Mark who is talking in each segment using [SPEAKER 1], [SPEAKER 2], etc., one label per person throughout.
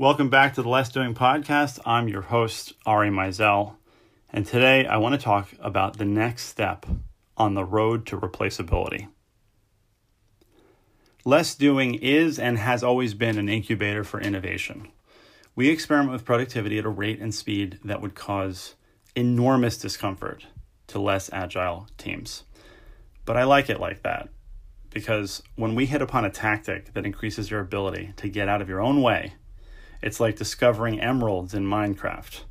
[SPEAKER 1] Welcome back to the Less Doing podcast. I'm your host, Ari Meisel, and today I want to talk about the next step on the road to replaceability. Less Doing is and has always been an incubator for innovation. We experiment with productivity at a rate and speed that would cause enormous discomfort to less agile teams. But I like it like that because when we hit upon a tactic that increases your ability to get out of your own way, it's like discovering emeralds in Minecraft.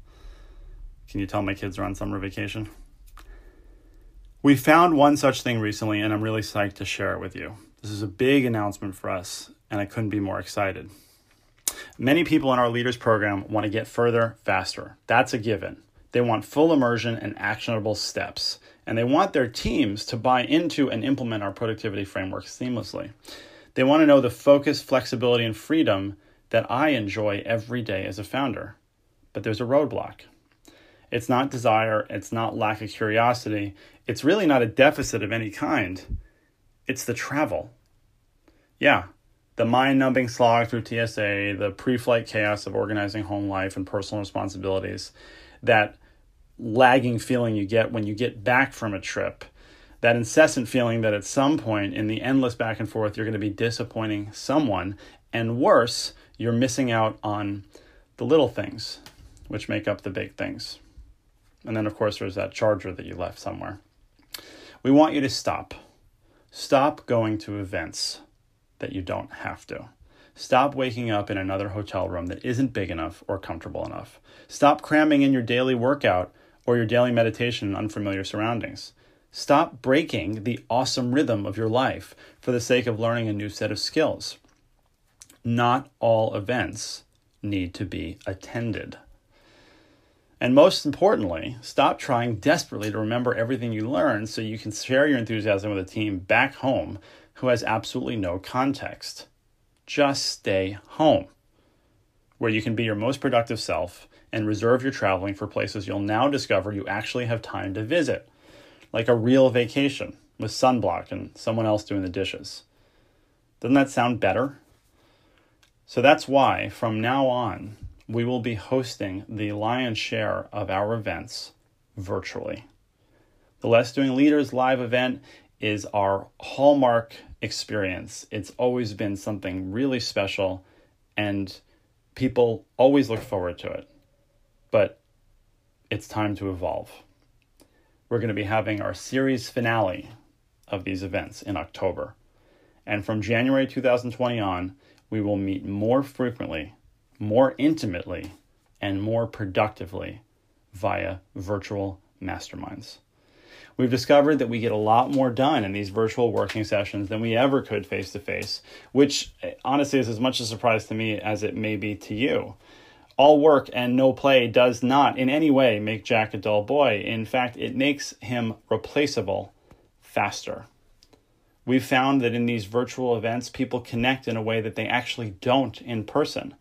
[SPEAKER 1] Can you tell my kids are on summer vacation? We found one such thing recently, and I'm really psyched to share it with you. This is a big announcement for us, and I couldn't be more excited. Many people in our Leaders program want to get further faster. That's a given. They want full immersion and actionable steps, and they want their teams to buy into and implement our productivity framework seamlessly. They want to know the focus, flexibility, and freedom that I enjoy every day as a founder. But there's a roadblock. It's not desire, it's not lack of curiosity, it's really not a deficit of any kind. It's the travel. Yeah, the mind numbing slog through TSA, the pre flight chaos of organizing home life and personal responsibilities, that lagging feeling you get when you get back from a trip, that incessant feeling that at some point in the endless back and forth, you're going to be disappointing someone, and worse, you're missing out on the little things, which make up the big things. And then, of course, there's that charger that you left somewhere. We want you to stop. Stop going to events that you don't have to. Stop waking up in another hotel room that isn't big enough or comfortable enough. Stop cramming in your daily workout or your daily meditation in unfamiliar surroundings. Stop breaking the awesome rhythm of your life for the sake of learning a new set of skills not all events need to be attended. And most importantly, stop trying desperately to remember everything you learned so you can share your enthusiasm with a team back home who has absolutely no context. Just stay home, where you can be your most productive self and reserve your traveling for places you'll now discover you actually have time to visit, like a real vacation with sunblock and someone else doing the dishes. Doesn't that sound better? So that's why from now on, we will be hosting the lion's share of our events virtually. The Less Doing Leaders live event is our hallmark experience. It's always been something really special, and people always look forward to it. But it's time to evolve. We're going to be having our series finale of these events in October. And from January 2020 on, we will meet more frequently, more intimately, and more productively via virtual masterminds. We've discovered that we get a lot more done in these virtual working sessions than we ever could face to face, which eh, honestly is as much a surprise to me as it may be to you. All work and no play does not in any way make Jack a dull boy. In fact, it makes him replaceable faster. We've found that in these virtual events, people connect in a way that they actually don't in person.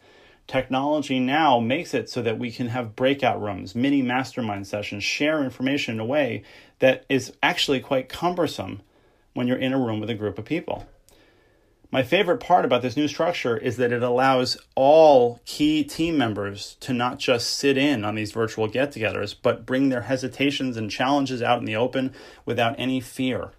[SPEAKER 1] Technology now makes it so that we can have breakout rooms, mini mastermind sessions, share information in a way that is actually quite cumbersome when you're in a room with a group of people. My favorite part about this new structure is that it allows all key team members to not just sit in on these virtual get togethers, but bring their hesitations and challenges out in the open without any fear.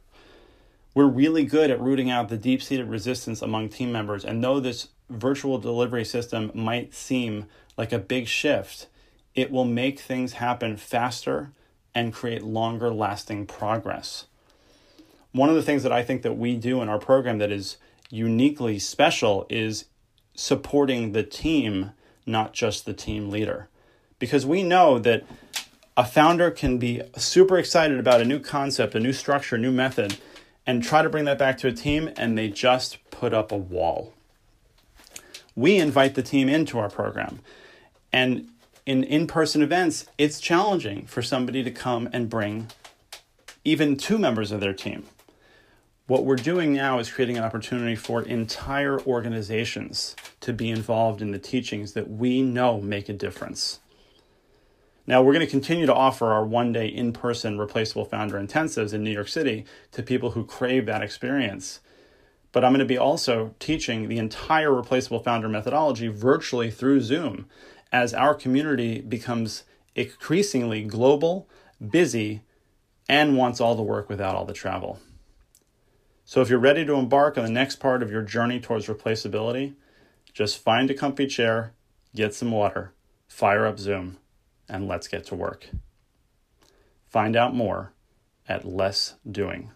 [SPEAKER 1] We're really good at rooting out the deep seated resistance among team members. And though this virtual delivery system might seem like a big shift, it will make things happen faster and create longer lasting progress. One of the things that I think that we do in our program that is uniquely special is supporting the team, not just the team leader. Because we know that a founder can be super excited about a new concept, a new structure, a new method, and try to bring that back to a team, and they just put up a wall. We invite the team into our program. And in in person events, it's challenging for somebody to come and bring even two members of their team. What we're doing now is creating an opportunity for entire organizations to be involved in the teachings that we know make a difference. Now, we're going to continue to offer our one day in person replaceable founder intensives in New York City to people who crave that experience. but I'm going to be also teaching the entire replaceable founder methodology virtually through Zoom as our community becomes increasingly global, busy, and wants all the work without all the travel. So if you're ready to embark on the next part of your journey towards replaceability, just find a comfy chair, get some water, fire up Zoom, and let's get to work. Find out more at lessdoing.com.